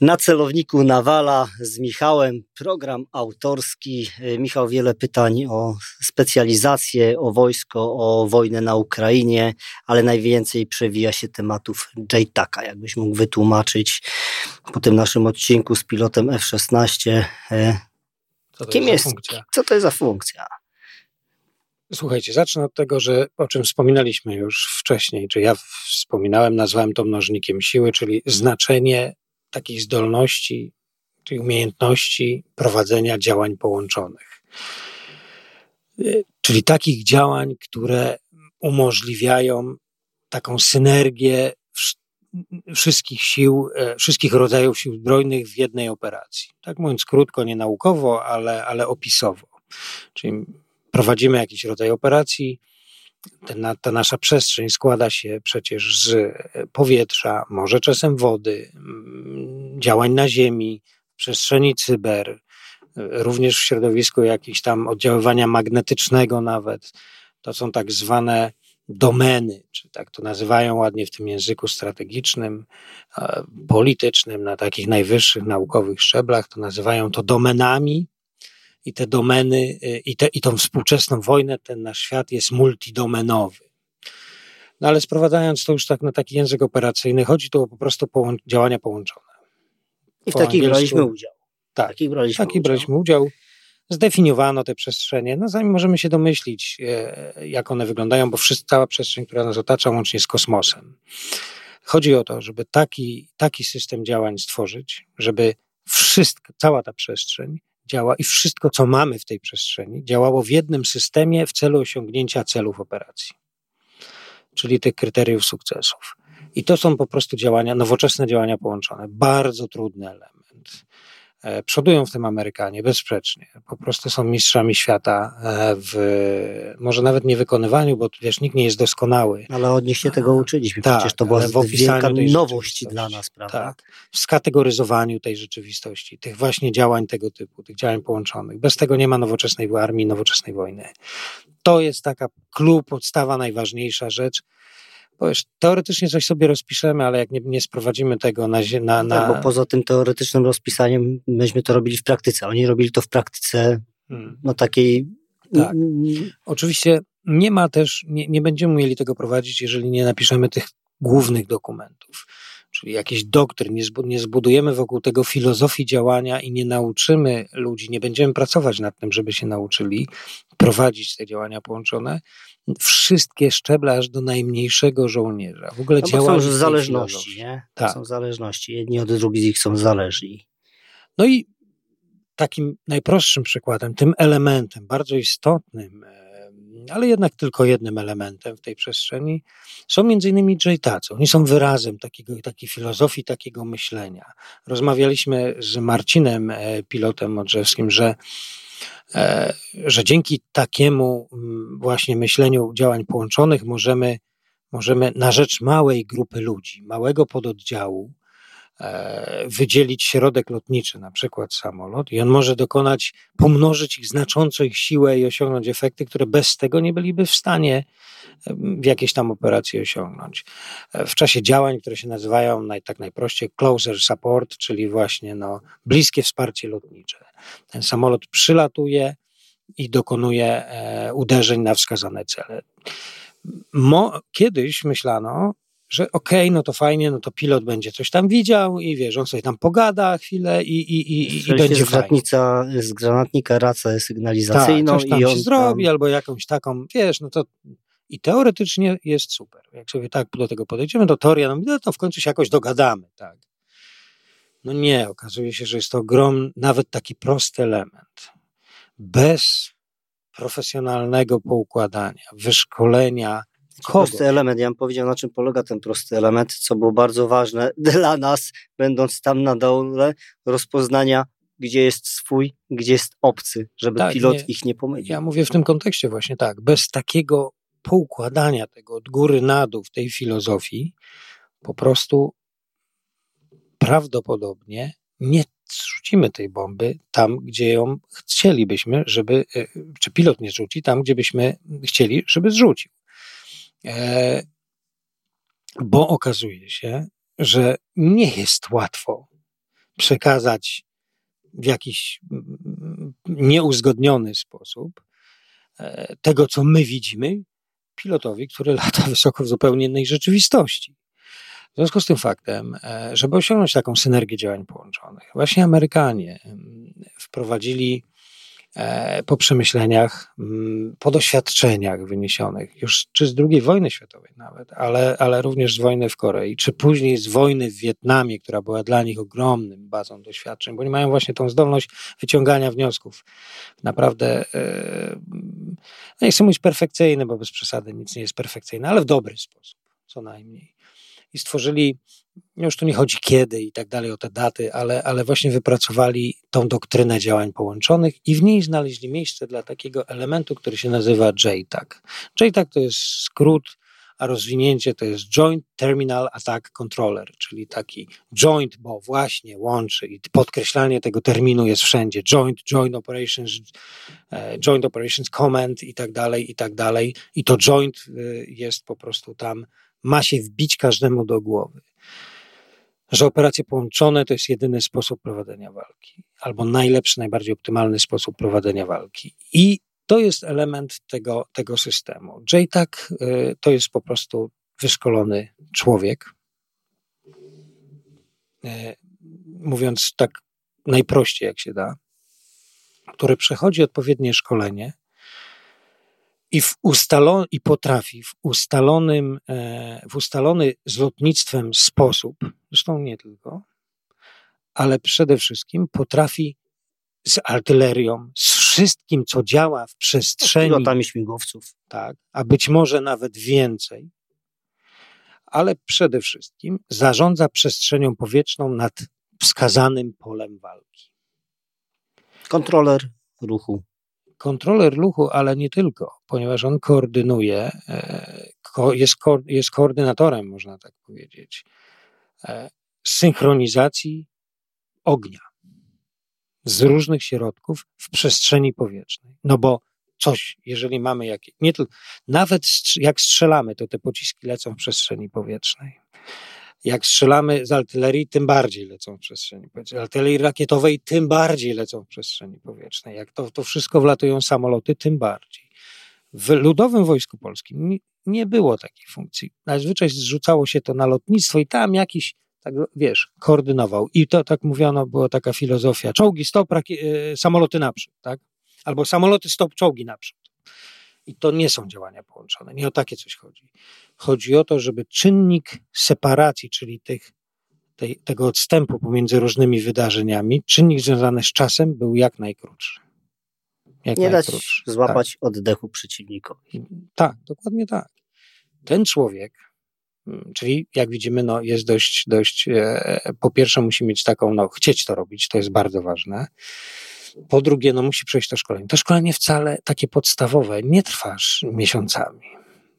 Na celowniku Nawala z Michałem, program autorski. E, Michał, wiele pytań o specjalizację, o wojsko, o wojnę na Ukrainie, ale najwięcej przewija się tematów JTAKa. Jakbyś mógł wytłumaczyć po tym naszym odcinku z pilotem F-16, e, co kim jest, co to jest za funkcja? Słuchajcie, zacznę od tego, że o czym wspominaliśmy już wcześniej, czy ja wspominałem, nazwałem to mnożnikiem siły, czyli znaczenie takich zdolności, czyli umiejętności prowadzenia działań połączonych. Y, czyli takich działań, które umożliwiają taką synergię wszystkich sił, e, wszystkich rodzajów sił zbrojnych w jednej operacji. Tak mówiąc krótko, nie naukowo, ale, ale opisowo. Czyli prowadzimy jakiś rodzaj operacji, ten, ta nasza przestrzeń składa się przecież z powietrza, może czasem wody, mm, działań na ziemi, przestrzeni cyber, również w środowisku jakiegoś tam oddziaływania magnetycznego nawet. To są tak zwane domeny, czy tak to nazywają ładnie w tym języku strategicznym, politycznym, na takich najwyższych naukowych szczeblach, to nazywają to domenami i te domeny, y, i, te, i tą współczesną wojnę, ten nasz świat jest multidomenowy. No ale sprowadzając to już tak na taki język operacyjny, chodzi tu o po prostu połą działania połączone. I w po takich braliśmy udział. Tak, takich braliśmy, taki udział. braliśmy udział. Zdefiniowano te przestrzenie. No zanim możemy się domyślić, e, jak one wyglądają, bo wszystko, cała przestrzeń, która nas otacza, łącznie z kosmosem. Chodzi o to, żeby taki, taki system działań stworzyć, żeby wszystko, cała ta przestrzeń działa i wszystko, co mamy w tej przestrzeni, działało w jednym systemie w celu osiągnięcia celów operacji, czyli tych kryteriów sukcesów. I to są po prostu działania, nowoczesne działania połączone. Bardzo trudny element. E, przodują w tym Amerykanie, bezsprzecznie. Po prostu są mistrzami świata e, w, może nawet nie wykonywaniu, bo wiesz, nikt nie jest doskonały. Ale od nich się tego uczyliśmy. Tak, Przecież to była wielka nowość dla nas, prawda? Tak, w skategoryzowaniu tej rzeczywistości, tych właśnie działań tego typu, tych działań połączonych. Bez tego nie ma nowoczesnej armii, nowoczesnej wojny. To jest taka klub, podstawa, najważniejsza rzecz bo wiesz, teoretycznie coś sobie rozpiszemy, ale jak nie, nie sprowadzimy tego na, na, na... Tak, bo poza tym teoretycznym rozpisaniem myśmy to robili w praktyce. Oni robili to w praktyce hmm. no takiej... Tak. Oczywiście nie ma też, nie, nie będziemy mieli tego prowadzić, jeżeli nie napiszemy tych głównych dokumentów czyli jakiś doktryn, nie zbudujemy wokół tego filozofii działania i nie nauczymy ludzi, nie będziemy pracować nad tym, żeby się nauczyli prowadzić te działania połączone, wszystkie szczeble aż do najmniejszego żołnierza. W ogóle no działania są zależności, nie? Tak. Są zależności. Jedni od drugich są zależni. No i takim najprostszym przykładem, tym elementem bardzo istotnym e, ale jednak tylko jednym elementem w tej przestrzeni, są między innymi Jaytacy. Oni są wyrazem takiego, takiej filozofii, takiego myślenia. Rozmawialiśmy z Marcinem, e, pilotem modrzewskim, że e, że dzięki takiemu mm, właśnie myśleniu działań połączonych możemy, możemy na rzecz małej grupy ludzi, małego pododdziału, wydzielić środek lotniczy, na przykład samolot, i on może dokonać, pomnożyć ich znacząco ich siłę i osiągnąć efekty, które bez tego nie byliby w stanie w jakiejś tam operacji osiągnąć. E, w czasie działań, które się nazywają naj, tak najprościej closer support, czyli właśnie no, bliskie wsparcie lotnicze. Ten samolot przylatuje i dokonuje e, uderzeń na wskazane cele. Mo, kiedyś myślano, że okej, okay, no to fajnie, no to pilot będzie coś tam widział i wiesz, on sobie tam pogada chwilę i, i, i, i będzie z granatnica, z granatnika racę sygnalizacyjną tak, coś tam i on się zrobi, albo jakąś taką, wiesz, no to i teoretycznie jest super. Jak sobie tak do tego podejdziemy, to teoria, no, no to w końcu się jakoś dogadamy, tak. No nie, okazuje się, że jest to ogrom, nawet taki prosty element. Bez profesjonalnego poukładania, wyszkolenia, Prosty element, ja bym powiedział, na czym polega ten prosty element, co było bardzo ważne dla nas, będąc tam na dole, rozpoznania, gdzie jest swój, gdzie jest obcy, żeby tak, pilot nie, ich nie pomylił. Ja mówię w tym kontekście właśnie tak, bez takiego poukładania tego od góry na dół w tej filozofii, po prostu prawdopodobnie nie zrzucimy tej bomby tam, gdzie ją chcielibyśmy, żeby, e, czy pilot nie zrzuci tam, gdzie byśmy chcieli, żeby zrzucił. E, bo okazuje się, że nie jest łatwo przekazać w jakiś mm, nieuzgodniony sposób e, tego, co my widzimy, pilotowi, który lata wysoko w zupełnie innej rzeczywistości. W związku z tym faktem, e, żeby osiągnąć taką synergię działań połączonych, właśnie Amerykanie wprowadzili E, po przemyśleniach, mm, po doświadczeniach wyniesionych, już czy z II wojny światowej nawet, ale, ale również z wojny w Korei, czy później z wojny w Wietnamie, która była dla nich ogromnym bazą doświadczeń, bo oni mają właśnie tą zdolność wyciągania wniosków. Naprawdę, e, no nie chcę mówić perfekcyjny, bo bez przesady nic nie jest perfekcyjne, ale w dobry sposób, co najmniej. I stworzyli już tu nie chodzi kiedy i tak dalej o te daty, ale, ale właśnie wypracowali tą doktrynę działań połączonych i w niej znaleźli miejsce dla takiego elementu, który się nazywa JTAG. JTAG to jest skrót, a rozwinięcie to jest Joint Terminal Attack Controller, czyli taki joint, bo właśnie łączy i podkreślanie tego terminu jest wszędzie. Joint, Joint Operations, e, Joint Operations Command i tak dalej, i tak dalej. I to joint e, jest po prostu tam, ma się wbić każdemu do głowy że operacje połączone to jest jedyny sposób prowadzenia walki, albo najlepszy, najbardziej optymalny sposób prowadzenia walki. I to jest element tego, tego systemu. JTAG y, to jest po prostu wyszkolony człowiek. Y, mówiąc tak najprościej, jak się da, który przechodzi odpowiednie szkolenie i, w ustalon, i potrafi w ustalonym, e, w ustalony z lotnictwem sposób, zresztą nie tylko, ale przede wszystkim potrafi z artylerią, z wszystkim, co działa w przestrzeni. Z pilotami śmigłowców. Tak, a być może nawet więcej, ale przede wszystkim zarządza przestrzenią powietrzną nad wskazanym polem walki. Kontroler ruchu kontroler ruchu, ale nie tylko, ponieważ on koordynuje, e, jest, jest koordynatorem, można tak powiedzieć, e, synchronizacji ognia z różnych środków w przestrzeni powietrznej. No bo coś, jeżeli mamy jakieś, nie tylko, nawet jak strzelamy, to te pociski lecą w przestrzeni powietrznej. Jak strzelamy z artylerii, tym bardziej lecą w przestrzeni powietrznej. Artylerii rakietowej tym bardziej lecą w przestrzeni powietrznej. Jak to, to wszystko wlatują samoloty, tym bardziej. W Ludowym Wojsku Polskim nie było takiej funkcji. Najzwyczaj zrzucało się to na lotnictwo i tam jakiś, tak wiesz, koordynował. I to, tak mówiono, była taka filozofia. Czołgi stop, e, samoloty naprzód, tak? Albo samoloty stop, czołgi naprzód. I to nie są działania połączone. Nie o takie coś chodzi. Chodzi o to, żeby czynnik separacji, czyli tych, tej, tego odstępu pomiędzy różnymi wydarzeniami, czynnik związany z czasem był jak najkrótszy. Jak nie najkrótszy. dać złapać tak. oddechu przeciwnikowi. Tak, dokładnie tak. Ten człowiek, mm, czyli jak widzimy, no, jest dość, dość e, po pierwsze musi mieć taką, no, chcieć to robić, to jest bardzo ważne. Po drugie, no musi przejść to szkolenie. To szkolenie wcale takie podstawowe nie trwasz miesiącami.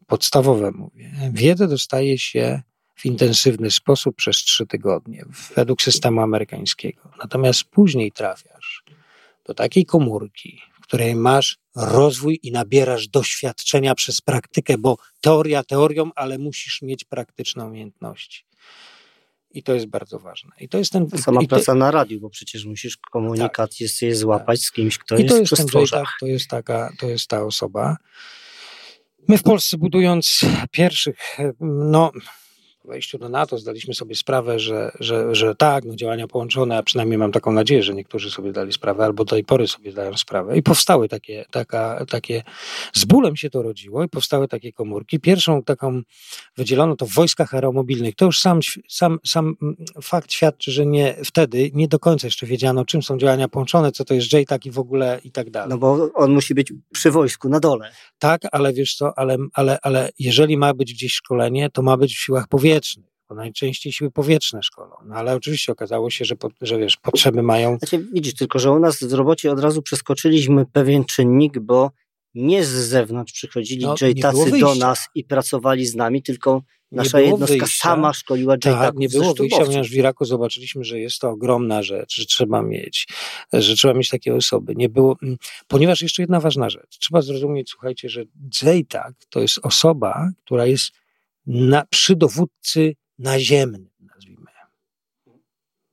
Podstawowe mówię. Wiedzę dostaje się w intensywny sposób przez trzy tygodnie, według systemu amerykańskiego. Natomiast później trafiasz do takiej komórki, w której masz rozwój i nabierasz doświadczenia przez praktykę, bo teoria teorią, ale musisz mieć praktyczne umiejętności. I to jest bardzo ważne. I to jest ten. Sama i praca na radiu, bo przecież musisz komunikat tak, jest, jest złapać tak. z kimś, kto I jest, to jest ten tak, to jest taka, to jest ta osoba. My w Polsce budując pierwszych, no wejściu do NATO zdaliśmy sobie sprawę, że, że, że tak, no działania połączone, a przynajmniej mam taką nadzieję, że niektórzy sobie dali sprawę, albo do tej pory sobie dają sprawę. I powstały takie, taka, takie, z bólem się to rodziło i powstały takie komórki. Pierwszą taką wydzielono to w wojskach aeromobilnych. To już sam, sam, sam fakt świadczy, że nie, wtedy nie do końca jeszcze wiedziano, czym są działania połączone, co to jest JTAG i w ogóle i tak dalej. No bo on musi być przy wojsku, na dole. Tak, ale wiesz co, ale, ale, ale jeżeli ma być gdzieś szkolenie, to ma być w siłach powietrznych powietrznych, bo najczęściej siły powietrzne szkolą. No ale oczywiście okazało się, że, po, że wiesz, potrzeby mają. Znaczy, widzisz, tylko że u nas w robocie od razu przeskoczyliśmy pewien czynnik, bo nie z zewnątrz przychodzili no, tacy do nas i pracowali z nami, tylko nasza jednostka wyjścia. sama szkoliła J-Taków. Tak, nie było wyjścia, ponieważ w Iraku zobaczyliśmy, że jest to ogromna rzecz, że trzeba mieć, że trzeba mieć takie osoby. Nie było, ponieważ jeszcze jedna ważna rzecz. Trzeba zrozumieć, słuchajcie, że JTAG to jest osoba, która jest na, przy dowódcy naziemnym, nazwijmy.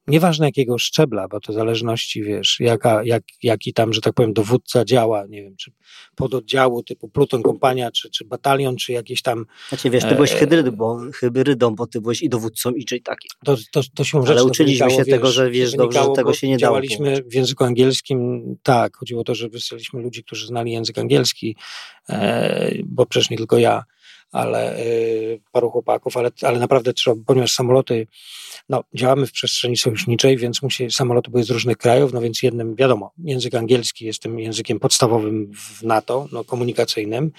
nieważne jakiego szczebla, bo to w zależności, wiesz, jaka, jak, jaki tam, że tak powiem, dowódca działa, nie wiem, czy pododdziału typu pluton, kompania, czy, czy batalion, czy jakieś tam... Znaczy, wiesz, ty byłeś e, hybrydą, bo, hybrydą, bo ty byłeś i dowódcą, i czyli taki. To, to, to się Ale uczyliśmy się tego, że wiesz dobrze, że tego się nie dało. Działaliśmy w języku angielskim, tak, chodziło o to, że wysłaliśmy ludzi, którzy znali język angielski, e, bo przecież nie tylko ja, ale y, paru chłopaków, ale, ale naprawdę trzeba, ponieważ samoloty, no, działamy w przestrzeni sojuszniczej, więc musi, samoloty były z różnych krajów, no więc jednym, wiadomo, język angielski jest tym językiem podstawowym w NATO, no, komunikacyjnym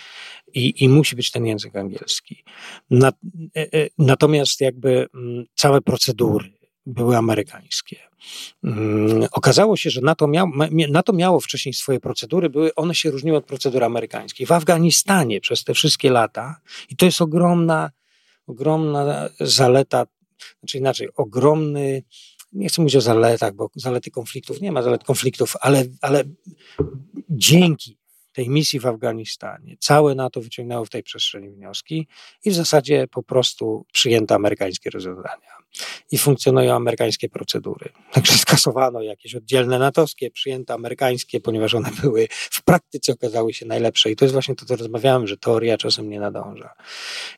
i, i musi być ten język angielski. Na, y, y, natomiast jakby mm, całe procedury, były amerykańskie. Mm, okazało się, że NATO, miał, NATO miało wcześniej swoje procedury, były, one się różniły od procedur amerykańskich. W Afganistanie przez te wszystkie lata, i to jest ogromna, ogromna zaleta, znaczy inaczej, ogromny, nie chcę mówić o zaletach, bo zalety konfliktów nie ma zalet konfliktów, ale, ale dzięki tej misji w Afganistanie. Całe NATO wyciągnęło w tej przestrzeni wnioski i w zasadzie po prostu przyjęto amerykańskie rozwiązania i funkcjonują amerykańskie procedury. Także skasowano jakieś oddzielne natowskie, przyjęto amerykańskie, ponieważ one były w praktyce okazały się najlepsze. I to jest właśnie to, co rozmawiałem, że teoria czasem nie nadąża.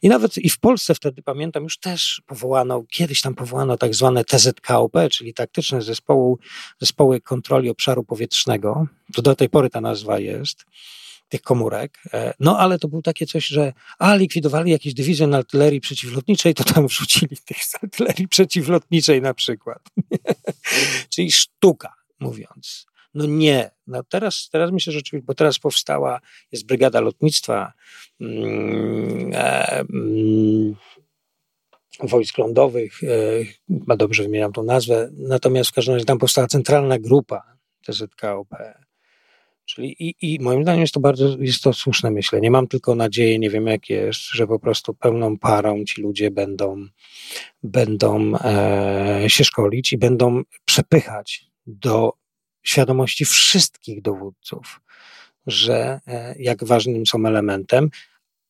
I nawet i w Polsce wtedy pamiętam, już też powołano, kiedyś tam powołano tak zwane TZKOP, czyli taktyczne zespoły, zespoły kontroli obszaru powietrznego. To do tej pory ta nazwa jest tych komórek. E, no ale to było takie coś, że a likwidowali jakieś dywizje artylerii przeciwlotniczej, to tam wrzucili tych z artylerii przeciwlotniczej na przykład. Czyli sztuka, mówiąc. No nie. No teraz, teraz myślę, że rzeczywiście, bo teraz powstała, jest brygada lotnictwa mm, e, mm, wojsk lądowych, e, chyba dobrze wymieniam tą nazwę, natomiast w każdym razie tam powstała centralna grupa TZKOP, Czyli i, i moim zdaniem jest to bardzo jest to słuszne myślenie. Mam tylko nadzieję, nie wiem jak jest, że po prostu pełną parą ci ludzie będą, będą e, się szkolić i będą przepychać do świadomości wszystkich dowódców, że e, jak ważnym są elementem,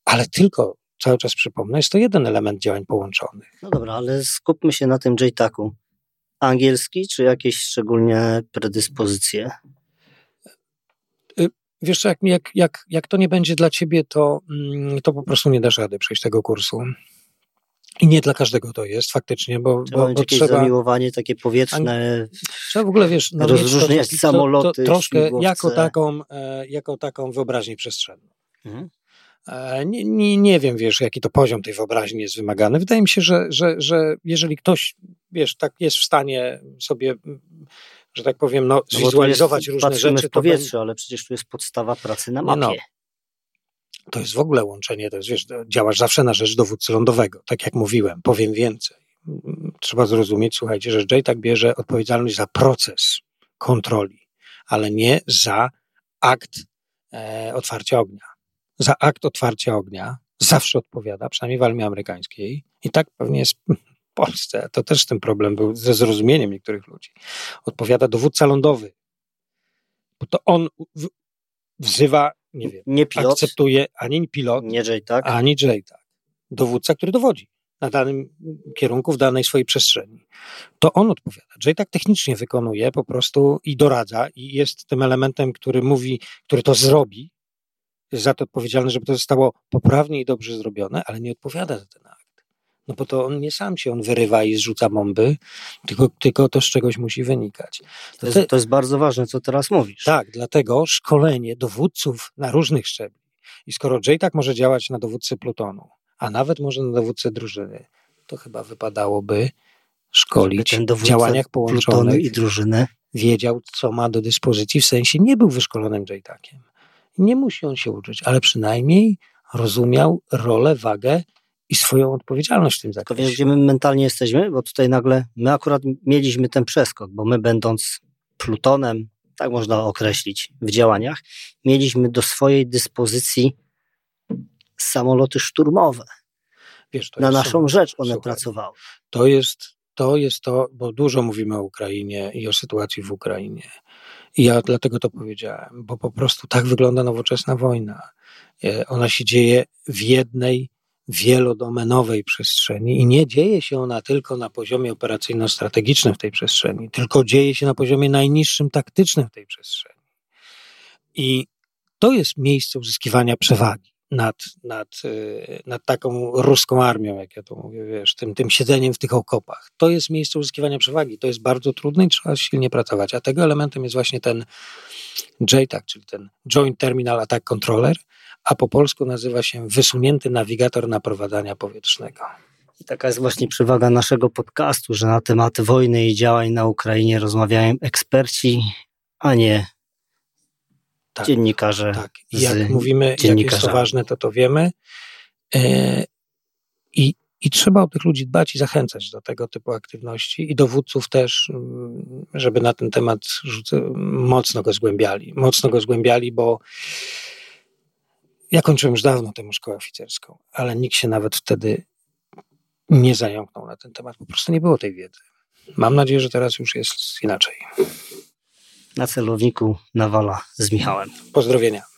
ale tylko cały czas przypomnę, jest to jeden element działań połączonych. No dobra, ale skupmy się na tym JTAC-u. Angielski, czy jakieś szczególnie predyspozycje? Wiesz jak, jak, jak, jak to nie będzie dla ciebie, to, mm, to po prostu nie dasz rady przejść tego kursu. I nie dla każdego to jest faktycznie, bo, trzeba bo, bo jakieś trzeba... zamiłowanie takie powietrzne. Trzeba w ogóle, wiesz, no, rozróżniać to, samoloty, to, to troszkę jako taką, e, jako taką wyobraźnię przestrzenną. Mhm. E, nie, nie, nie wiem, wiesz, jaki to poziom tej wyobraźni jest wymagany. Wydaje mi się, że, że, że jeżeli ktoś, wiesz, tak jest w stanie sobie że tak powiem, no, no zwizualizować no różne rzeczy. w powietrze, ale przecież tu jest podstawa pracy na mapie. No, to jest w ogóle łączenie, to jest, wiesz, działasz zawsze na rzecz dowódcy lądowego, tak jak mówiłem, powiem więcej. Trzeba zrozumieć, słuchajcie, że Jay tak bierze odpowiedzialność za proces kontroli, ale nie za akt e, otwarcia ognia. Za akt otwarcia ognia zawsze odpowiada, przynajmniej w armii amerykańskiej, i tak pewnie jest Polsce, to też ten problem był ze zrozumieniem niektórych ludzi, odpowiada dowódca lądowy. Bo to on wzywa, nie wiem, nie pilot, akceptuje ani pilot, nie J, tak? ani J, tak. Dowódca, który dowodzi na danym kierunku, w danej swojej przestrzeni. To on odpowiada. J tak technicznie wykonuje po prostu i doradza i jest tym elementem, który mówi, który to zrobi, jest za to odpowiedzialny, żeby to zostało poprawnie i dobrze zrobione, ale nie odpowiada za ten. No bo to on nie sam się on wyrywa i zrzuca bomby, tylko, tylko to z czegoś musi wynikać. To jest, to jest bardzo ważne, co teraz mówisz. Tak, dlatego szkolenie dowódców na różnych szczeblach. I skoro Jay tak może działać na dowódcy plutonu, a nawet może na dowódcy drużyny, to chyba wypadałoby szkolić w działaniach połączonych i drużyny. Wiedział, co ma do dyspozycji, w sensie nie był wyszkolonym Jaytakiem. Nie musi on się uczyć, ale przynajmniej rozumiał rolę, wagę i swoją odpowiedzialność w tym zakresie. To wiesz, gdzie my mentalnie jesteśmy? Bo tutaj nagle my akurat mieliśmy ten przeskok, bo my będąc Plutonem, tak można określić w działaniach, mieliśmy do swojej dyspozycji samoloty szturmowe. Wiesz, Na naszą rzecz one słuchaj, pracowały. To jest, to jest to, bo dużo mówimy o Ukrainie i o sytuacji w Ukrainie. I ja dlatego to powiedziałem, bo po prostu tak wygląda nowoczesna wojna. E, ona się dzieje w jednej wielodomenowej przestrzeni i nie dzieje się ona tylko na poziomie operacyjno-strategicznym w tej przestrzeni, tylko dzieje się na poziomie najniższym taktycznym w tej przestrzeni. I to jest miejsce uzyskiwania przewagi nad, nad, y, nad taką ruską armią, jak ja to mówię, wiesz, tym, tym siedzeniem w tych okopach. To jest miejsce uzyskiwania przewagi. To jest bardzo trudne i trzeba silnie pracować. A tego elementem jest właśnie ten JTAC, czyli ten Joint Terminal Attack Controller, a po polsku nazywa się wysunięty nawigator naprowadzania powietrznego. I taka jest właśnie przewaga naszego podcastu, że na temat wojny i działań na Ukrainie rozmawiają eksperci, a nie tak, dziennikarze. Tak, i jak mówimy, jak jest to ważne, to to wiemy. E, i, I trzeba o tych ludzi dbać i zachęcać do tego typu aktywności i dowódców też, mm, żeby na ten temat mocno go zgłębiali. Mocno go zgłębiali, bo ja kończyłem już dawno tę szkołę oficerską, ale nikt się nawet wtedy nie zająknął na ten temat. Po prostu nie było tej wiedzy. Mam nadzieję, że teraz już jest inaczej na celowniku Nawala z Michałem. Pozdrowienia.